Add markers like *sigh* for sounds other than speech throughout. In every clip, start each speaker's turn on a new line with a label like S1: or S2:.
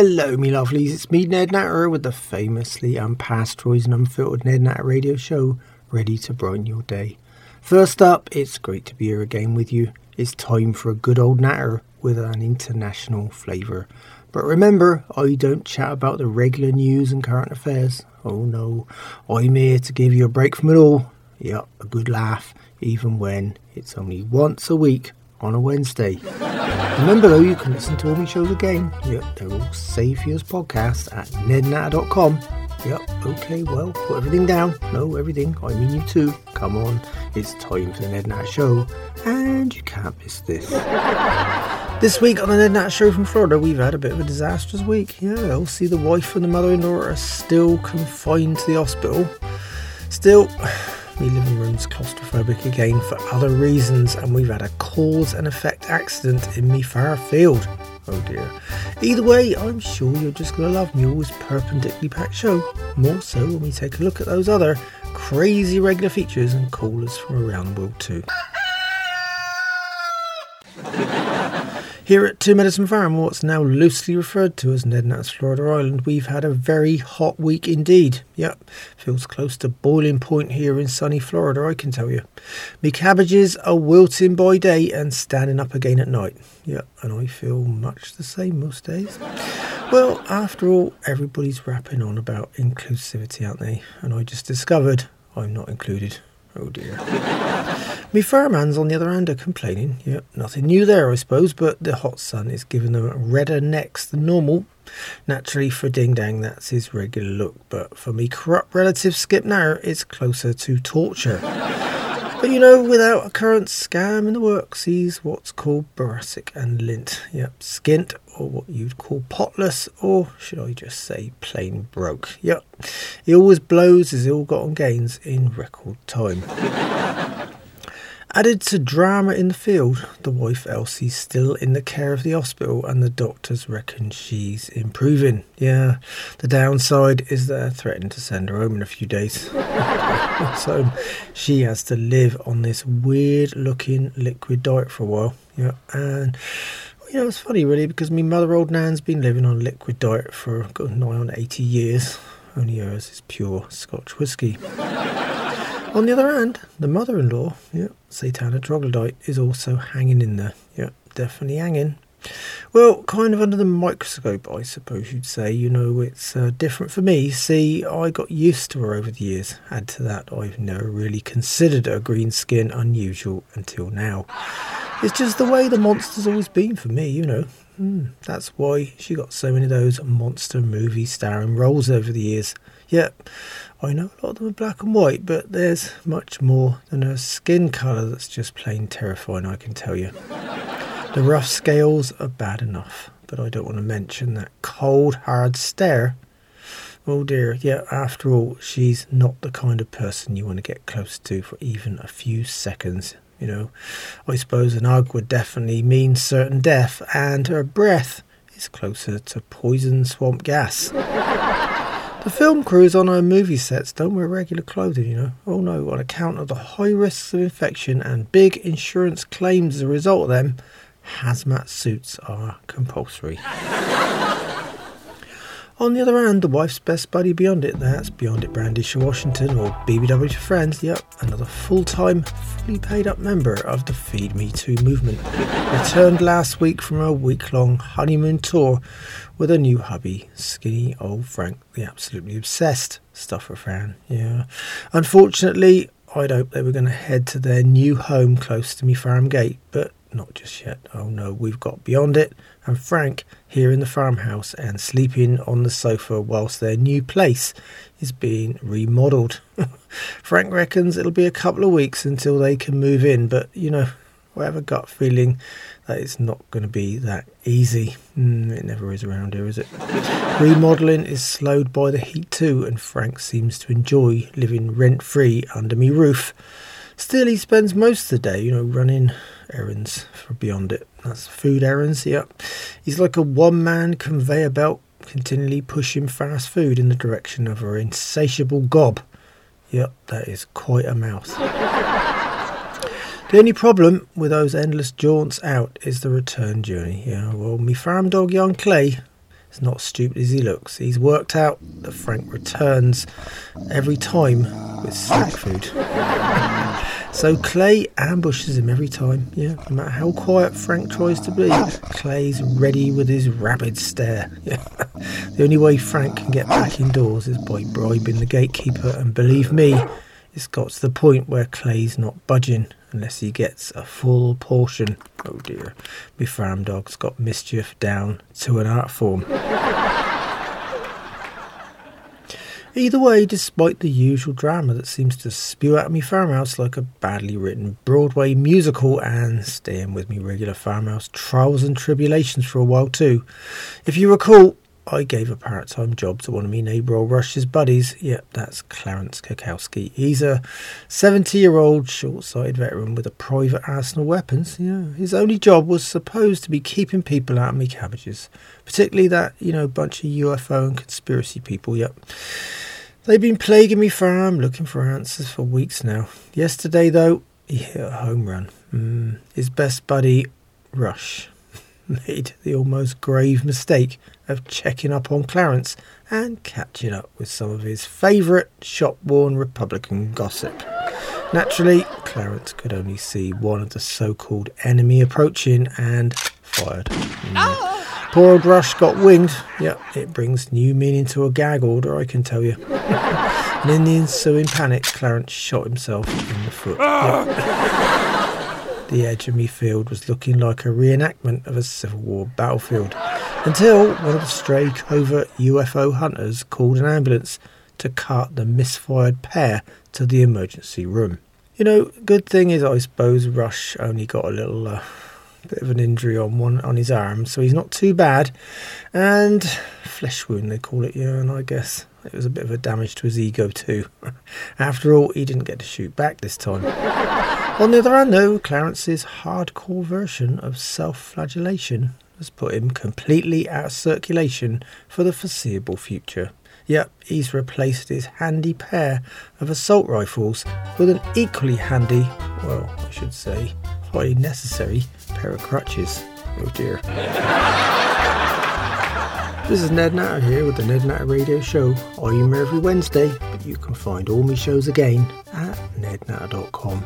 S1: Hello, me lovelies. It's me, Ned Natter, with the famously unpasteurised and unfiltered Ned Natter radio show, ready to brighten your day. First up, it's great to be here again with you. It's time for a good old Natter with an international flavour. But remember, I don't chat about the regular news and current affairs. Oh no, I'm here to give you a break from it all. Yep, a good laugh, even when it's only once a week on a Wednesday. Remember though, you can listen to all my shows again. Yep, they're all safe as podcasts at nednatter.com. Yep, okay, well, put everything down. No, everything. I mean you too. Come on, it's time for the Ned Natter Show, and you can't miss this. *laughs* this week on the Ned Natter Show from Florida, we've had a bit of a disastrous week. Yeah, Elsie the wife and the mother-in-law are still confined to the hospital. Still, my living room's claustrophobic again for other reasons, and we've had a cause and effect accident in me far field. Oh dear. Either way, I'm sure you're just going to love always perpendicularly packed show. More so when we take a look at those other crazy regular features and callers from around the world too. Here at Two Medicine Farm, what's now loosely referred to as Ned Nat's Florida Island, we've had a very hot week indeed. Yep, feels close to boiling point here in sunny Florida, I can tell you. Me cabbages are wilting by day and standing up again at night. Yep, and I feel much the same most days. Well, after all, everybody's rapping on about inclusivity, aren't they? And I just discovered I'm not included. Oh dear. Me farmhands, on the other hand, are complaining. Yep, nothing new there, I suppose, but the hot sun is giving them redder necks than normal. Naturally, for Ding Dang, that's his regular look, but for me corrupt relative Skip now, it's closer to torture. *laughs* But you know, without a current scam in the works, he's what's called boracic and lint. Yep, skint, or what you'd call potless, or should I just say plain broke. Yep, he always blows his ill gotten gains in record time. *laughs* Added to drama in the field, the wife Elsie's still in the care of the hospital and the doctors reckon she's improving. Yeah, the downside is they're threatening to send her home in a few days. *laughs* so she has to live on this weird looking liquid diet for a while. Yeah, and you know, it's funny really because my mother old Nan's been living on a liquid diet for nigh on 80 years. Only hers is pure Scotch whisky. On the other hand, the mother-in-law, yeah, Satana Troglodyte, is also hanging in there. Yeah, definitely hanging. Well, kind of under the microscope, I suppose you'd say. You know, it's uh, different for me. See, I got used to her over the years. Add to that, I've never really considered her green skin unusual until now. It's just the way the monster's always been for me, you know. Mm, that's why she got so many of those monster movie starring roles over the years. Yep, I know a lot of them are black and white, but there's much more than a skin colour that's just plain terrifying, I can tell you. The rough scales are bad enough, but I don't want to mention that cold, hard stare. Oh dear, yeah, after all, she's not the kind of person you want to get close to for even a few seconds. You know, I suppose an hug would definitely mean certain death, and her breath is closer to poison swamp gas. The film crews on our movie sets don't wear regular clothing, you know. Oh no, on account of the high risks of infection and big insurance claims as a result of them, hazmat suits are compulsory. *laughs* On the other hand, the wife's best buddy beyond it, that's Beyond It Brandish Washington, or BBW for Friends, yep, another full time, fully paid up member of the Feed Me Too movement. *laughs* Returned last week from a week long honeymoon tour with a new hubby, skinny old Frank, the absolutely obsessed stuffer fan. Yeah. Unfortunately, I'd hoped they were going to head to their new home close to me farm gate, but not just yet. Oh no, we've got beyond it, and Frank here in the farmhouse and sleeping on the sofa whilst their new place is being remodelled. *laughs* Frank reckons it'll be a couple of weeks until they can move in, but you know, I have a gut feeling that it's not going to be that easy. Mm, it never is around here, is it? *laughs* Remodelling is slowed by the heat too, and Frank seems to enjoy living rent free under me roof. Still, he spends most of the day, you know, running errands for Beyond It. That's food errands, yep. He's like a one man conveyor belt, continually pushing fast food in the direction of her insatiable gob. Yep, that is quite a mouth. The only problem with those endless jaunts out is the return journey. Yeah, well, me farm dog young Clay is not stupid as he looks. He's worked out that Frank returns every time with snack food. *laughs* so Clay ambushes him every time. Yeah, no matter how quiet Frank tries to be, Clay's ready with his rabid stare. Yeah. *laughs* the only way Frank can get back indoors is by bribing the gatekeeper, and believe me, it's got to the point where Clay's not budging unless he gets a full portion. Oh dear, my farm dog's got mischief down to an art form. Either way, despite the usual drama that seems to spew out of me farmhouse like a badly written Broadway musical and staying with me regular farmhouse trials and tribulations for a while too. If you recall, I gave a part time job to one of me neighbour old Rush's buddies. Yep, that's Clarence Kakowski. He's a 70 year old short sighted veteran with a private arsenal of weapons. Yeah, his only job was supposed to be keeping people out of me cabbages, particularly that, you know, bunch of UFO and conspiracy people. Yep. They've been plaguing me farm looking for answers for weeks now. Yesterday, though, he hit a home run. Mm, his best buddy, Rush, made the almost grave mistake of checking up on Clarence and catching up with some of his favourite shop worn Republican gossip. Naturally, Clarence could only see one of the so called enemy approaching and fired. Oh. Poor old Rush got winged. Yep, it brings new meaning to a gag order, I can tell you. *laughs* and in the ensuing panic, Clarence shot himself in the foot. Yep. The edge of me field was looking like a reenactment of a Civil War battlefield until one of the stray covert UFO hunters called an ambulance to cart the misfired pair to the emergency room. You know, good thing is, I suppose Rush only got a little uh, bit of an injury on one on his arm, so he's not too bad. And flesh wound, they call it, yeah. And I guess it was a bit of a damage to his ego too. *laughs* After all, he didn't get to shoot back this time. On the other hand, though, Clarence's hardcore version of self flagellation has put him completely out of circulation for the foreseeable future. Yep, he's replaced his handy pair of assault rifles with an equally handy, well, I should say, highly necessary pair of crutches. Oh dear. *laughs* this is Ned Natter here with the Ned Natter Radio Show. I'm every Wednesday, but you can find all my shows again at nednatter.com.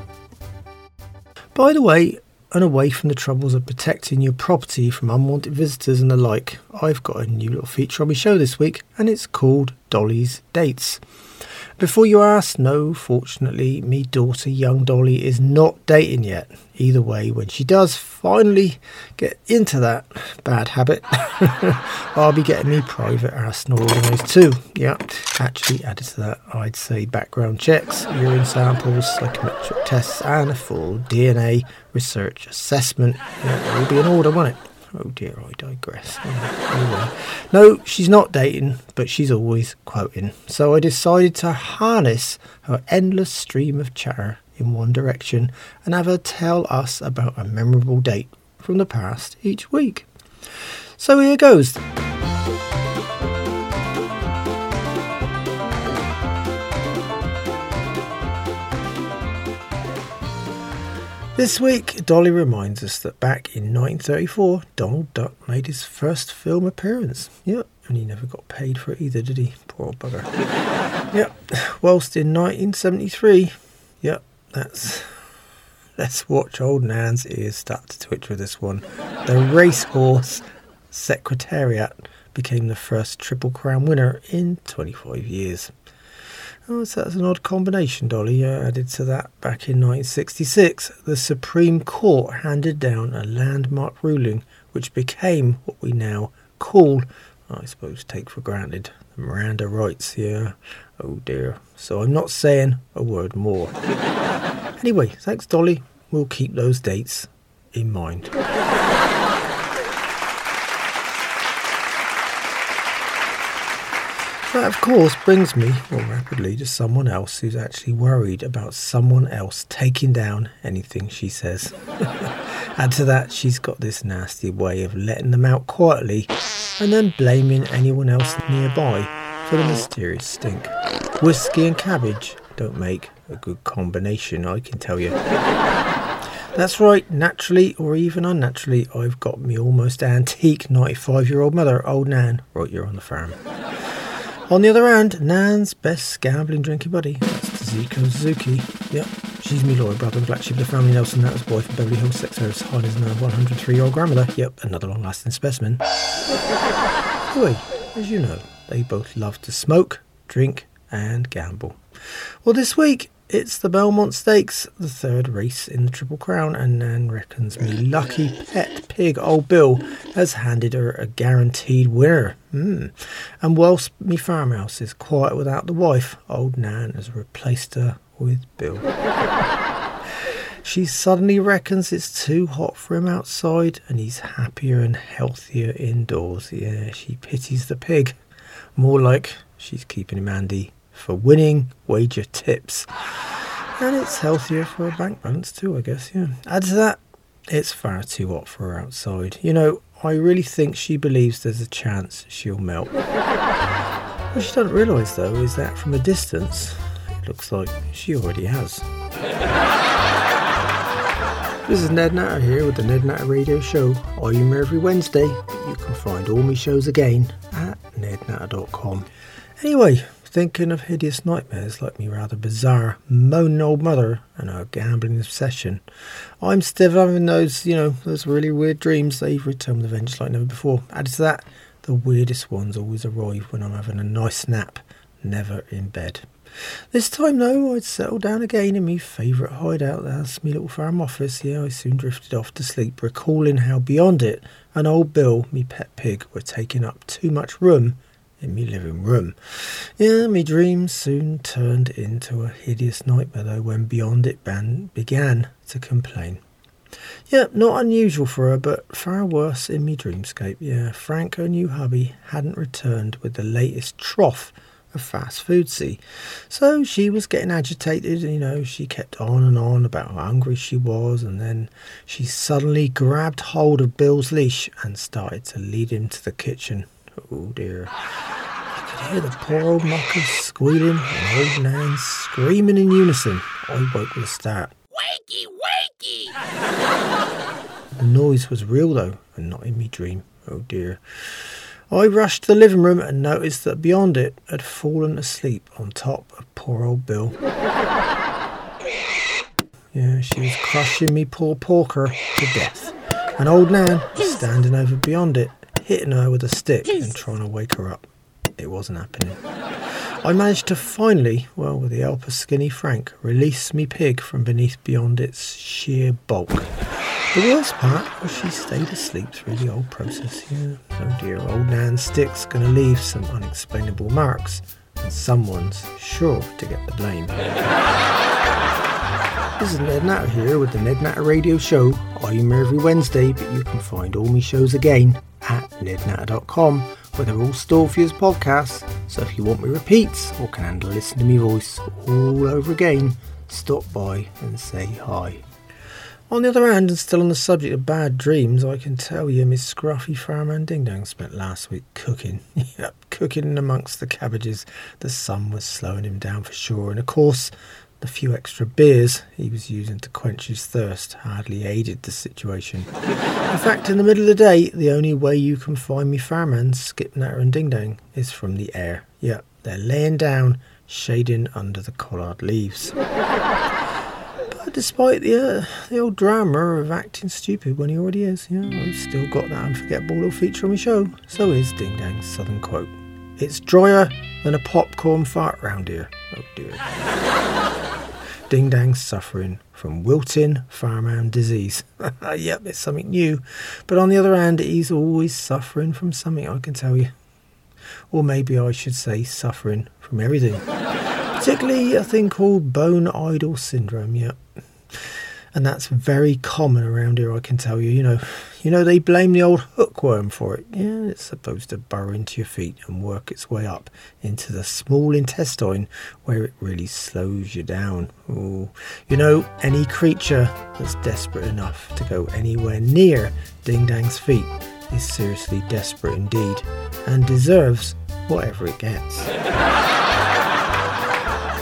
S1: By the way, and away from the troubles of protecting your property from unwanted visitors and the like, I've got a new little feature on my show this week, and it's called Dolly's Dates. Before you ask, no, fortunately, me daughter, young Dolly, is not dating yet. Either way, when she does finally get into that bad habit, *laughs* I'll be getting me private arsenal organised too. Yeah, actually added to that, I'd say background checks, urine samples, psychometric tests, and a full DNA research assessment. Yeah, it will be in order, won't it? Oh dear, I digress. *laughs* anyway, no, she's not dating, but she's always quoting. So I decided to harness her endless stream of chatter in one direction and have her tell us about a memorable date from the past each week. So here goes. This week, Dolly reminds us that back in 1934, Donald Duck made his first film appearance. Yep, and he never got paid for it either, did he? Poor old bugger. *laughs* yep, whilst in 1973, yep, that's. Let's watch old Nan's ears start to twitch with this one. The racehorse Secretariat became the first Triple Crown winner in 25 years. Oh, so that's an odd combination, Dolly. Uh, added to that back in 1966, the Supreme Court handed down a landmark ruling which became what we now call, I suppose, take for granted, the Miranda rights. Yeah. Oh dear. So I'm not saying a word more. *laughs* anyway, thanks, Dolly. We'll keep those dates in mind. That, of course, brings me more rapidly to someone else who's actually worried about someone else taking down anything she says. *laughs* Add to that, she's got this nasty way of letting them out quietly and then blaming anyone else nearby for the mysterious stink. Whiskey and cabbage don't make a good combination, I can tell you. That's right, naturally or even unnaturally, I've got me almost antique 95 year old mother, old Nan, right here on the farm. On the other hand, Nan's best gambling drinking buddy, that's Zuko Suzuki. Yep, she's me loyal brother, black sheep of the family, Nelson Natter's boy from Beverly Hills sex hard as now 103 year old grandmother. Yep, another long lasting specimen. *laughs* anyway, as you know, they both love to smoke, drink, and gamble. Well, this week it's the Belmont Stakes, the third race in the Triple Crown, and Nan reckons me lucky pet pig, old Bill, has handed her a guaranteed winner. Mm. And whilst me farmhouse is quiet without the wife, old Nan has replaced her with Bill. *laughs* she suddenly reckons it's too hot for him outside and he's happier and healthier indoors. Yeah, she pities the pig. More like she's keeping him handy for winning wager tips. And it's healthier for a bank balance too, I guess, yeah. Add to that, it's far too hot for her outside. You know, I really think she believes there's a chance she'll melt. what she doesn't realise, though, is that from a distance, it looks like she already has. This is Ned Natter here with the Ned Natter Radio Show. I'm here every Wednesday, you can find all my shows again at nednatter.com. Anyway, thinking of hideous nightmares like me rather bizarre, moaning old mother and her gambling obsession. I'm still having those, you know, those really weird dreams. They've returned with a vengeance like never before. Added to that, the weirdest ones always arrive when I'm having a nice nap, never in bed. This time, though, I'd settled down again in me favourite hideout, that's me little farm office. Yeah, I soon drifted off to sleep, recalling how beyond it and old Bill, me pet pig, were taking up too much room in me living room. Yeah, me dreams soon turned into a hideous nightmare though when Beyond It ban- began to complain. Yeah, not unusual for her, but far worse in me dreamscape. Yeah, Frank, her new hubby, hadn't returned with the latest trough of fast food see. So she was getting agitated, you know, she kept on and on about how hungry she was, and then she suddenly grabbed hold of Bill's leash and started to lead him to the kitchen. Oh dear. I could hear the poor old muckers squealing and old Nan screaming in unison. I woke with a start.
S2: Wakey, wakey!
S1: The noise was real though, and not in me dream. Oh dear. I rushed to the living room and noticed that beyond it had fallen asleep on top of poor old Bill. Yeah, she was crushing me poor porker to death. And old Nan was standing over beyond it, hitting her with a stick and trying to wake her up. It wasn't happening. I managed to finally, well, with the help of Skinny Frank, release me pig from beneath beyond its sheer bulk. The worst part was she stayed asleep through the whole process. Yeah, oh dear, old Nan's stick's gonna leave some unexplainable marks, and someone's sure to get the blame. This is Ned Natter here with the Ned Natter Radio Show. I'm here every Wednesday, but you can find all my shows again at nednatter.com, where they're all stored for you as podcasts. So if you want me repeats or can handle listening to me voice all over again, stop by and say hi. On the other hand, and still on the subject of bad dreams, I can tell you Miss Scruffy Farman Ding Dong spent last week cooking. *laughs* yep, cooking amongst the cabbages. The sun was slowing him down for sure, and of course, the few extra beers he was using to quench his thirst hardly aided the situation. in fact, in the middle of the day, the only way you can find me farmhands, Skip Natter and Ding Dong, is from the air. Yep, they're laying down, shading under the collard leaves. but despite the uh, the old drama of acting stupid when he already is, yeah, I've still got that unforgettable little feature on my show. So is Ding Dong's southern quote. It's drier than a popcorn fart round here. Oh dear. Ding Dang's suffering from wilting farmhand disease. *laughs* yep, it's something new. But on the other hand, he's always suffering from something, I can tell you. Or maybe I should say suffering from everything. *laughs* Particularly a thing called bone idle syndrome, yep and that's very common around here. I can tell you. You know, you know they blame the old hookworm for it. Yeah, it's supposed to burrow into your feet and work its way up into the small intestine, where it really slows you down. Ooh. You know, any creature that's desperate enough to go anywhere near Ding Dang's feet is seriously desperate indeed, and deserves whatever it gets. *laughs*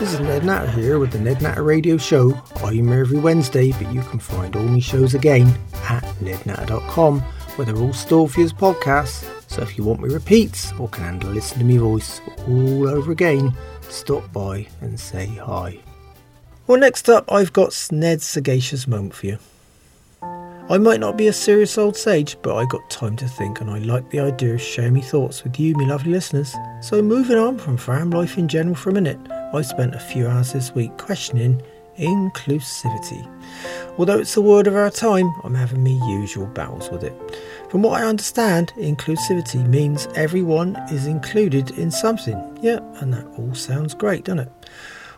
S1: This is Ned Natter here with the Ned Natter Radio Show. I'm every Wednesday, but you can find all my shows again at nednatter.com, where they're all stored for you as podcasts. So if you want me repeats or can handle listen to me voice all over again, stop by and say hi. Well, next up, I've got Ned's sagacious moment for you. I might not be a serious old sage, but I got time to think and I like the idea of sharing my thoughts with you, my lovely listeners. So moving on from farm life in general for a minute, I spent a few hours this week questioning inclusivity. Although it's the word of our time, I'm having my usual battles with it. From what I understand, inclusivity means everyone is included in something. Yeah, and that all sounds great, doesn't it?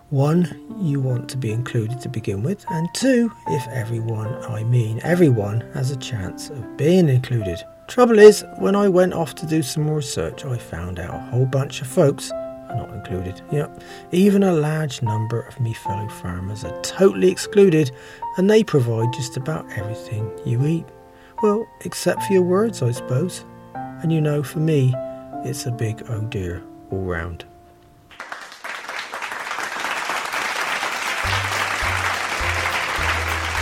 S1: One, you want to be included to begin with, and two, if everyone, I mean everyone, has a chance of being included. Trouble is, when I went off to do some more research, I found out a whole bunch of folks are not included. Yep, even a large number of me fellow farmers are totally excluded, and they provide just about everything you eat. Well, except for your words, I suppose. And you know, for me, it's a big oh dear all round.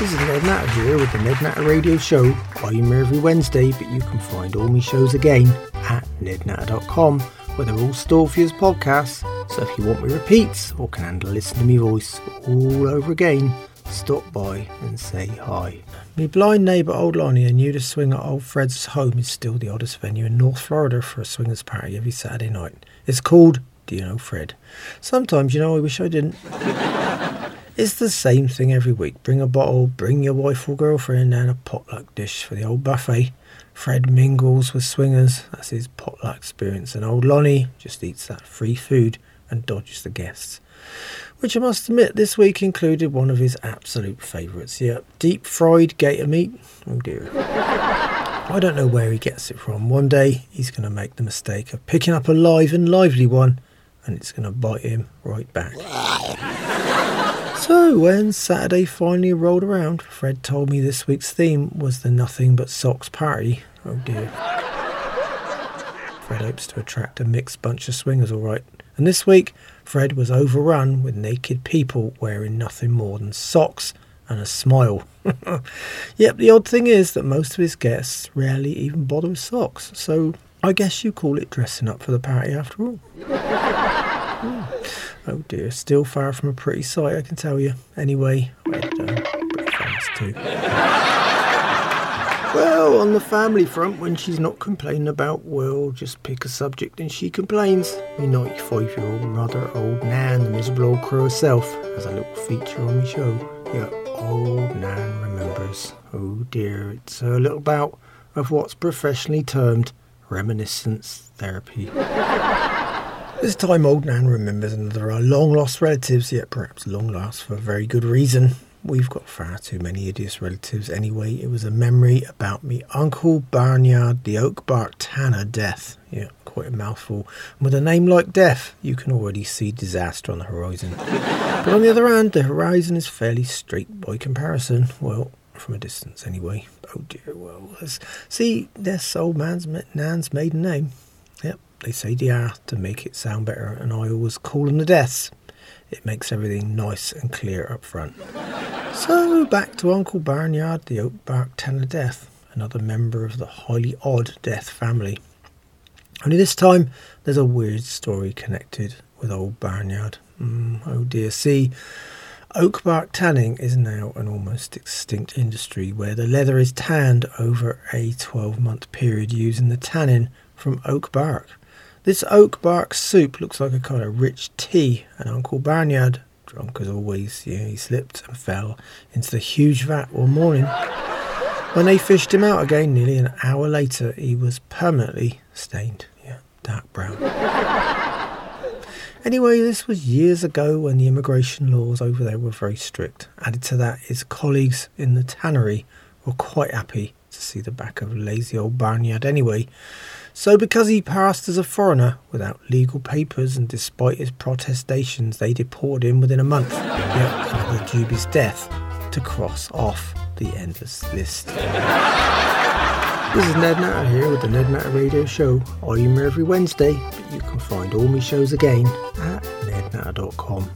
S1: This is Ned Natter here with the Ned Natter Radio Show. I'm here every Wednesday, but you can find all my shows again at nednatter.com, where they're all stored for you as podcasts. So if you want me repeats or can handle listen to me voice all over again, stop by and say hi. My blind neighbour Old Lonnie knew the swing at Old Fred's home is still the oddest venue in North Florida for a swingers party every Saturday night. It's called Do You Know Fred? Sometimes, you know, I wish I didn't. *laughs* It's the same thing every week. Bring a bottle, bring your wife or girlfriend, and a potluck dish for the old buffet. Fred mingles with swingers, that's his potluck experience, and old Lonnie just eats that free food and dodges the guests. Which I must admit, this week included one of his absolute favourites. Yep, deep fried gator meat. Oh dear. I don't know where he gets it from. One day he's going to make the mistake of picking up a live and lively one, and it's going to bite him right back. So, when Saturday finally rolled around, Fred told me this week's theme was the Nothing But Socks party. Oh dear. Fred hopes to attract a mixed bunch of swingers, alright. And this week, Fred was overrun with naked people wearing nothing more than socks and a smile. *laughs* yep, the odd thing is that most of his guests rarely even bother with socks, so I guess you call it dressing up for the party after all. *laughs* Hmm. Oh dear, still far from a pretty sight, I can tell you. Anyway, uh, pretty famous too. *laughs* well, on the family front, when she's not complaining about, well, just pick a subject and she complains. Me 95 year old rather old Nan, the miserable old crow herself, has a little feature on my show. Yeah, old Nan remembers. Oh dear, it's a little bout of what's professionally termed reminiscence therapy. *laughs* This time, old Nan remembers another our long lost relatives, yet perhaps long lost for a very good reason. We've got far too many hideous relatives anyway. It was a memory about me Uncle Barnyard, the Oak Bark Tanner death. Yeah, quite a mouthful. And with a name like Death, you can already see disaster on the horizon. *laughs* but on the other hand, the horizon is fairly straight by comparison. Well, from a distance anyway. Oh dear, well, see, this old man's Nan's maiden name. Yep, they say DR to make it sound better, and I always call them the deaths. It makes everything nice and clear up front. so back to Uncle Barnyard, the oak bark Tanner Death, another member of the highly odd Death family. Only this time, there's a weird story connected with old Barnyard. Mm, oh dear. See, oak bark tanning is now an almost extinct industry where the leather is tanned over a 12 month period using the tannin from oak bark. This oak bark soup looks like a kind of rich tea, and Uncle Barnyard, drunk as always, yeah, he slipped and fell into the huge vat one morning. When they fished him out again, nearly an hour later, he was permanently stained, yeah, dark brown. Anyway, this was years ago when the immigration laws over there were very strict. Added to that, his colleagues in the tannery were quite happy to see the back of lazy old Barnyard anyway. So, because he passed as a foreigner without legal papers and despite his protestations, they deported him within a month. Yet another dubious death to cross off the endless list. This is Ned Natter here with the Ned Natter Radio Show. I'm here every Wednesday, but you can find all my shows again at nednatter.com.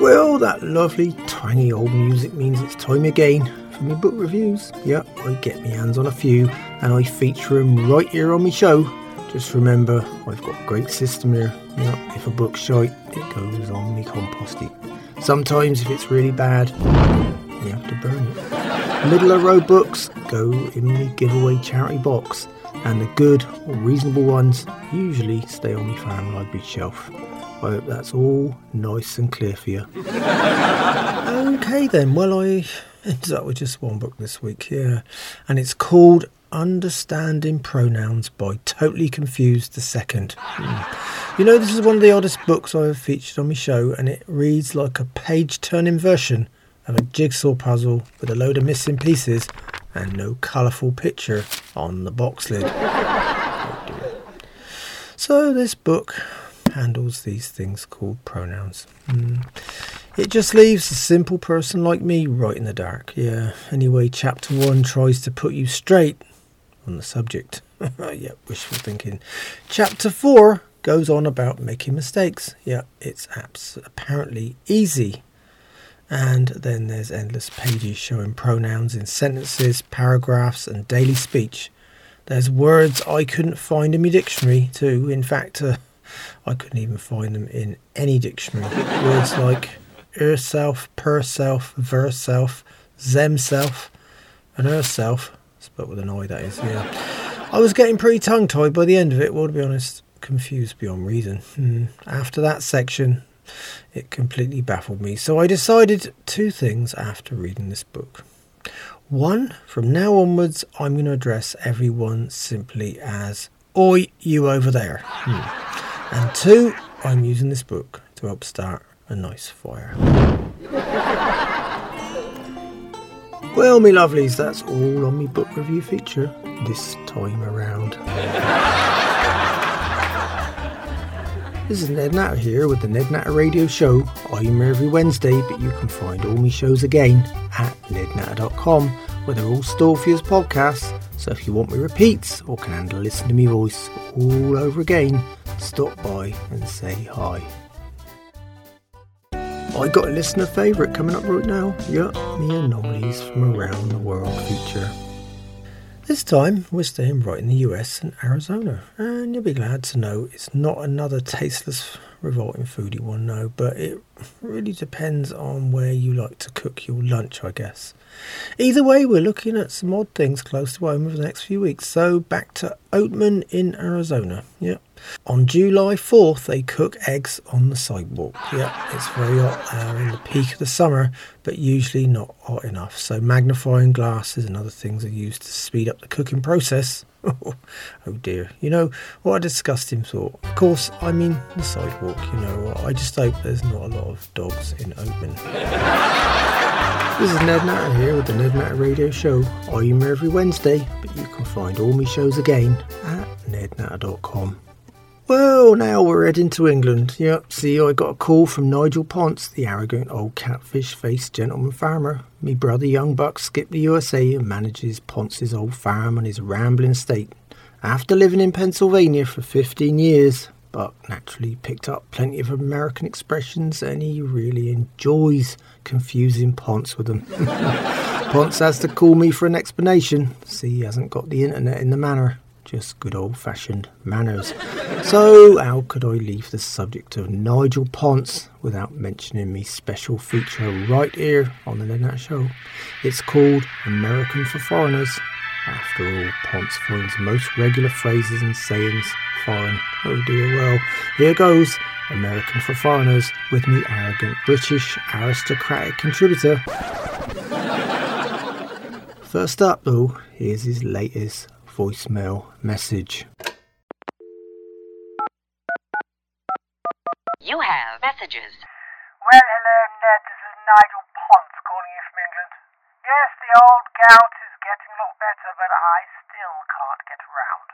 S1: Well, that lovely, tiny old music means it's time again for me book reviews. Yep, I get my hands on a few and I feature them right here on my show. Just remember, I've got a great system here. If a book's shite, it goes on me compost heap. Sometimes, if it's really bad, you have to burn it. Middle of road books go in the giveaway charity box, and the good or reasonable ones usually stay on my farm library shelf. I hope that's all nice and clear for you. *laughs* okay, then. Well, I ended up with just one book this week, yeah. And it's called Understanding Pronouns by Totally Confused the Second. Hmm. You know, this is one of the oddest books I have featured on my show, and it reads like a page turning version of a jigsaw puzzle with a load of missing pieces and no colourful picture on the box lid. *laughs* Oh so, this book handles these things called pronouns. Mm. It just leaves a simple person like me right in the dark. Yeah, anyway, chapter one tries to put you straight on the subject. *laughs* yeah, wishful thinking. Chapter four goes on about making mistakes. Yeah, it's apparently easy. And then there's endless pages showing pronouns in sentences, paragraphs, and daily speech. There's words I couldn't find in my dictionary, too. In fact, uh, *laughs* I couldn't even find them in any dictionary. Words like herself, per-self, ver-self, them-self, and herself. Spelled with an I, that is, yeah. I was getting pretty tongue-tied by the end of it, well, to be honest, confused beyond reason. Hmm. After that section, it completely baffled me. So I decided two things after reading this book. One, from now onwards, I'm going to address everyone simply as Oi, you over there. Hmm. And two, I'm using this book to help start a nice fire. well, me lovelies, that's all on me book review feature this time around. This is Ned Natter here with the Ned Natter Radio Show. I'm every Wednesday, but you can find all my shows again at nednatter.com, where they're all stored for you as podcasts. So if you want me repeats or can handle listening to me voice all over again, stop by and say hi. I got a listener favourite coming up right now. Yup, me anomalies from around the world feature. This time we're staying right in the US and Arizona, and you'll be glad to know it's not another tasteless, revolting foodie one, no, but it really depends on where you like to cook your lunch, I guess. Either way, we're looking at some odd things close to home over the next few weeks, so back to Oatman in Arizona. Yep, on July 4th, they cook eggs on the sidewalk. Yeah, it's very hot uh, in the peak of the summer, but usually not hot enough. So, magnifying glasses and other things are used to speed up the cooking process. *laughs* oh dear. You know, what a disgusting thought. Of course, I mean the sidewalk, you know. I just hope there's not a lot of dogs in Oatman. *laughs* this is Ned Natter here with the Ned Natter Radio Show. I'm here every Wednesday, but you can find all my shows again at nednatter.com. Well, now we're heading to England. Yep, see, I got a call from Nigel Ponce, the arrogant old catfish faced gentleman farmer. Me brother Young Buck skipped the USA and manages Ponce's old farm on his rambling estate. After living in Pennsylvania for 15 years, Buck naturally picked up plenty of American expressions and he really enjoys confusing Ponce with them. *laughs* Ponce has to call me for an explanation. See, he hasn't got the internet in the manor just good old fashioned manners. So, how could I leave the subject of Nigel Ponce without mentioning me special feature right here on the Ned Show? It's called American for Foreigners. After all, Ponce finds most regular phrases and sayings foreign. Oh dear, well, here goes American for Foreigners with me arrogant British aristocratic contributor. *laughs* First up, though, here's his latest voicemail message.
S3: You have messages.
S4: Well, hello, Ned. This is Nigel Ponce calling you from England. Yes, the old gout is getting a lot better, but I still can't get around.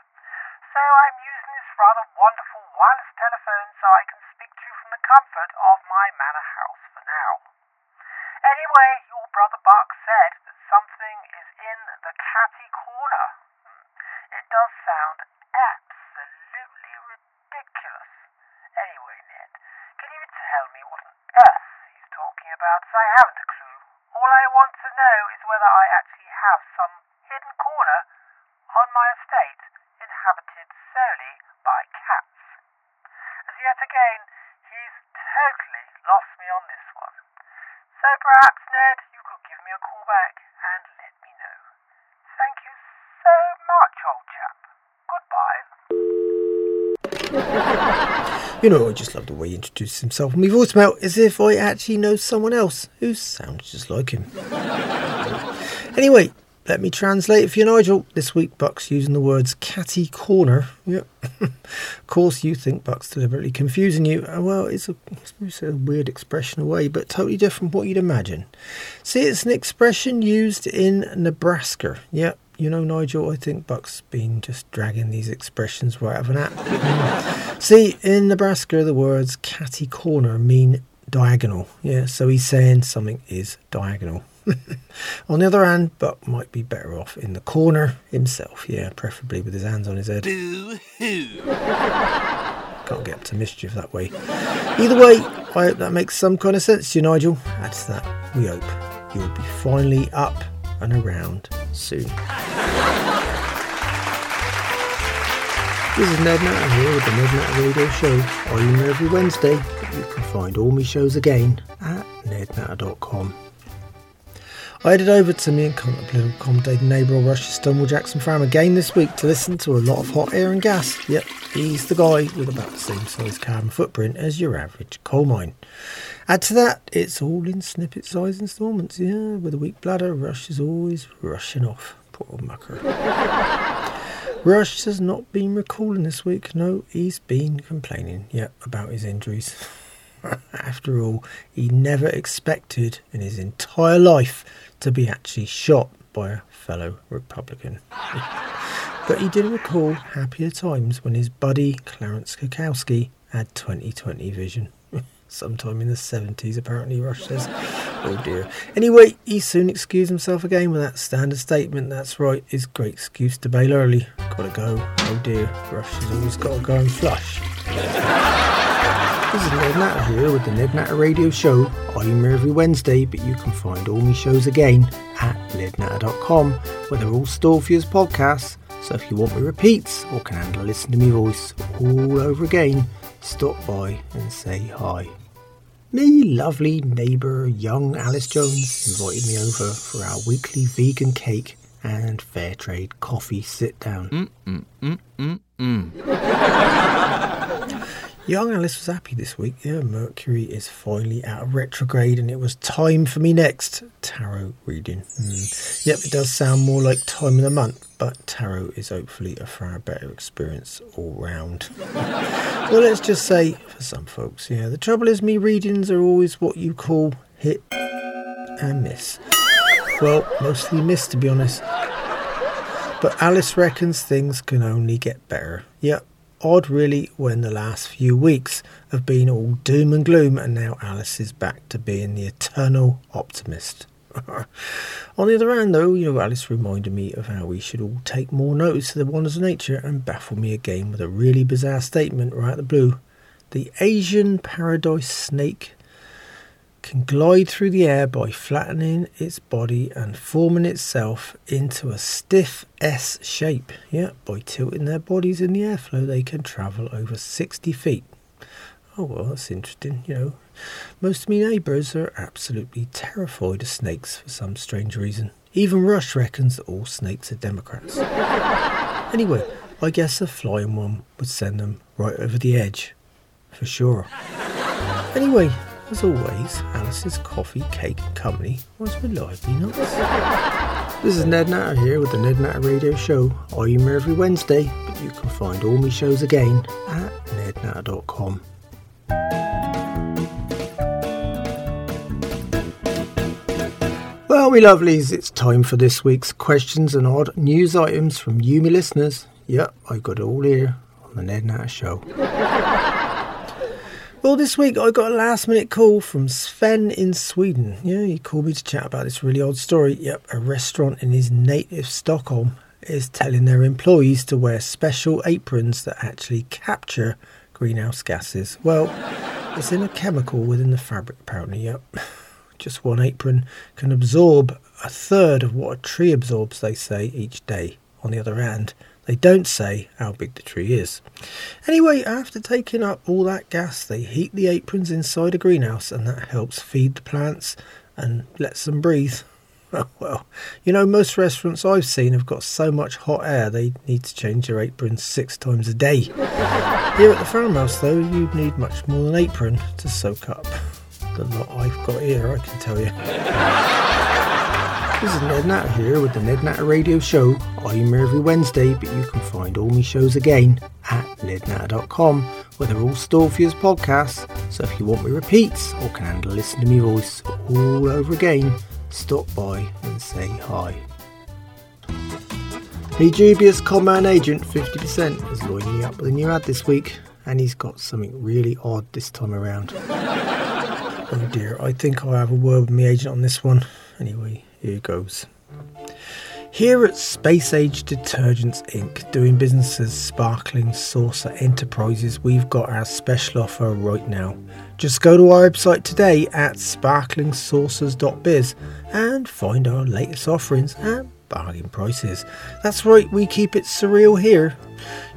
S4: So I'm using this rather wonderful wireless telephone so I can speak to you from the comfort of my manor house for now. Anyway, your brother Buck said that something is in the catty corner does sound absolutely ridiculous. Anyway, Ned, can you tell me what on earth he's about, as I haven't a clue. All I want to know is whether I actually have some hidden corner on my estate inhabited solely by cats. As yet again, he's totally lost me on this one. So perhaps, Ned, you could give me a call back and let me know. Thank you so much, old chap. Goodbye.
S1: You know, I just love the way he introduces himself. My voicemail as if I actually know someone else who sounds just like him. anyway, let me translate for you, Nigel. This week, Buck's using the words catty corner. Yep. of course, you think Buck's deliberately confusing you. Uh, Well, it's a, it's a weird expression away, but totally different from what you'd imagine. See, it's an expression used in Nebraska. Yep. You know, Nigel, I think Buck's been just dragging these expressions right out of an app. *laughs* See, in Nebraska, the words catty corner mean diagonal. Yeah, so he's saying something is diagonal. *laughs* on the other hand, Buck might be better off in the corner himself. Yeah, preferably with his hands on his head.
S2: Boo hoo.
S1: Can't get up to mischief that way. Either way, I hope that makes some kind of sense to you, Nigel. Add to that, we hope you'll be finally up and around soon. This is Ned Natter here with the Ned Natter Radio Show. I'm here every Wednesday, you can find all my shows again at nednatter.com. I headed over to me and contemplative accommodating neighbour Rush's Stonewall Jackson Farm again this week to listen to a lot of hot air and gas. Yep, he's the guy with about the same size carbon footprint as your average coal mine. Add to that, it's all in snippet size instalments, yeah, with a weak bladder, Rush is always rushing off. Poor old mucker. *laughs* Rush has not been recalling this week, no, he's been complaining, yeah, about his injuries. *laughs* After all, he never expected in his entire life to be actually shot by a fellow Republican. *laughs* but he did recall happier times when his buddy Clarence Kukowski had 2020 vision. *laughs* Sometime in the 70s, apparently, Rush says. Oh dear. Anyway, he soon excused himself again with that standard statement. That's right, his great excuse to bail early. Gotta go. Oh dear, Rush has always gotta go and flush. *laughs* This is Ned Natter here with the Ned Natter Radio Show. I'm here every Wednesday, but you can find all my shows again at nednatter.com, where they're all stored for you as podcasts. So if you want my repeats or can handle listen to me voice all over again, stop by and say hi. Me lovely neighbour, young Alice Jones, invited me over for our weekly vegan cake and fair trade coffee sit down. Mm, mm, mm, *laughs* Young Alice was happy this week. Yeah, Mercury is finally out of retrograde, and it was time for me next tarot reading. Hmm. Yep, it does sound more like time of the month, but tarot is hopefully a far better experience all round. *laughs* well, let's just say for some folks, yeah, the trouble is me readings are always what you call hit and miss. Well, mostly miss to be honest. But Alice reckons things can only get better. Yep, odd really when the last few weeks have been all doom and gloom and now Alice is back to being the eternal optimist. *laughs* On the other hand though, you know, Alice reminded me of how we should all take more notice of the wonders of nature and baffle me again with a really bizarre statement right out the blue. The Asian paradise snake can glide through the air by flattening its body and forming itself into a stiff S shape. Yeah, by tilting their bodies in the airflow, they can travel over 60 feet. Oh, well, that's interesting, you know. Most of my neighbours are absolutely terrified of snakes for some strange reason. Even Rush reckons that all snakes are Democrats. *laughs* anyway, I guess a flying one would send them right over the edge. For sure. Anyway, as always, Alice's Coffee, Cake and Company was reliably nice. This is Ned Natter here with the Ned Natter Radio Show. I'm here every Wednesday, but you can find all my shows again at nednatter.com. Well, me lovelies, it's time for this week's questions and odd news items from you, me listeners. Yep, I got it all here on the Ned Natter Show. Well, this week I got a last minute call from Sven in Sweden. Yeah, he called me to chat about this really odd story. Yep, a restaurant in his native Stockholm is telling their employees to wear special aprons that actually capture greenhouse gases. Well, it's in a chemical within the fabric, apparently. Yep. *sighs* Just one apron can absorb a third of what a tree absorbs, they say, each day. On the other hand, they don't say how big the tree is. Anyway, after taking up all that gas, they heat the aprons inside a greenhouse, and that helps feed the plants and lets them breathe. *laughs* Oh, well, you know, most restaurants I've seen have got so much hot air they need to change their aprons six times a day. *laughs* Here at the farmhouse, though, you'd need much more than an apron to soak up the lot I've got here, I can tell you. *laughs* This is Ned Natter here with the Ned Natter Radio Show. I'm here every Wednesday, but you can find all my shows again at nednatter.com, where they're all stored for you as podcasts. So if you want me repeats or can handle listen to me voice all over again, stop by and say hi. The dubious Conman agent 50% has lined me up with a new ad this week, and he's got something really odd this time around. *laughs* oh dear, I think I'll have a word with my agent on this one. Anyway, here goes. Here at Space Age Detergents Inc., doing business as Sparkling Saucer Enterprises, we've got our special offer right now. Just go to our website today at sparklingsaucers.biz and find our latest offerings and bargain prices. That's right, we keep it surreal here.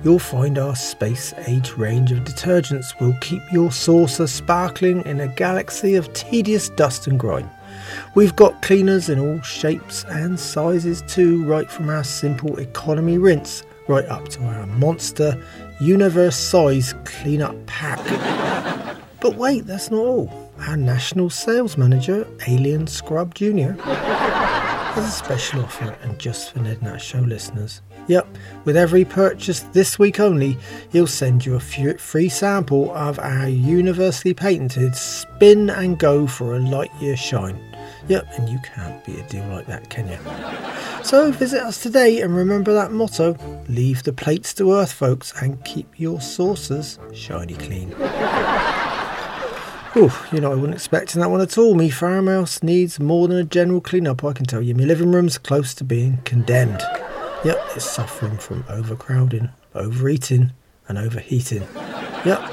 S1: You'll find our space age range of detergents will keep your saucer sparkling in a galaxy of tedious dust and grime. We've got cleaners in all shapes and sizes too, right from our simple economy rinse right up to our monster universe size cleanup pack. *laughs* but wait, that's not all. Our national sales manager, Alien Scrub Jr., has a special offer and just for Ned Nat Show listeners. Yep, with every purchase this week only, he'll send you a free sample of our universally patented Spin and Go for a Light Year Shine. Yep, and you can't be a deal like that, can you? So visit us today and remember that motto leave the plates to earth, folks, and keep your saucers shiny clean. *laughs* Oh, you know, I wasn't expecting that one at all. Me farmhouse needs more than a general clean-up, I can tell you. My living room's close to being condemned. Yep, it's suffering from overcrowding, overeating, and overheating. Yep,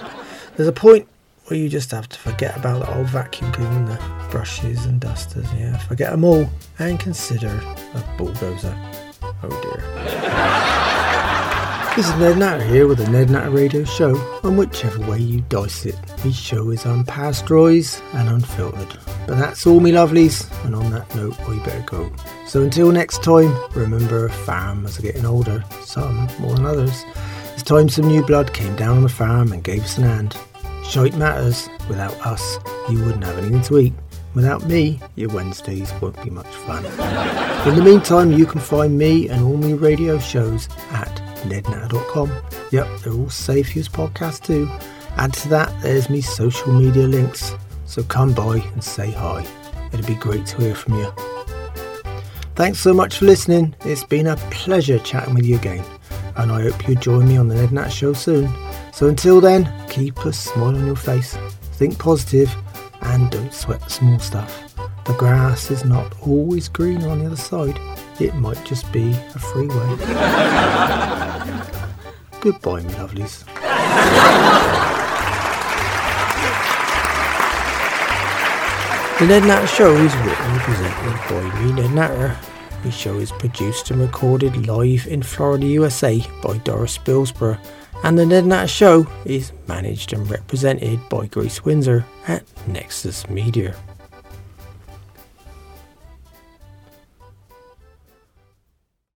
S1: there's a point where you just have to forget about the old vacuum cleaner, the brushes and dusters. Yeah, forget them all and consider a bulldozer. Oh dear. *laughs* This is Ned Natter here with the Ned Natter Radio Show, and whichever way you dice it, this show is unpasteurised and unfiltered. But that's all me lovelies, and on that note, we better go. So until next time, remember farmers are getting older, some more than others. It's time some new blood came down on the farm and gave us an hand. Shite matters, without us, you wouldn't have anything to eat. Without me, your Wednesdays won't be much fun. In the meantime, you can find me and all my radio shows at nednatter.com. Yep, they're all safe use podcasts too. Add to that, there's me social media links. So come by and say hi. It'd be great to hear from you. Thanks so much for listening. It's been a pleasure chatting with you again. And I hope you join me on the Ned Nat Show soon. So until then, keep a smile on your face, think positive, and don't sweat the small stuff. The grass is not always greener on the other side. It might just be a freeway. *laughs* Goodbye, my lovelies. The Ned Natter Show is written and presented by me, Ned Natter. The show is produced and recorded live in Florida, USA by Doris Billsborough, and the Ned Natter Show is managed and represented by Grace Windsor at Nexus Media.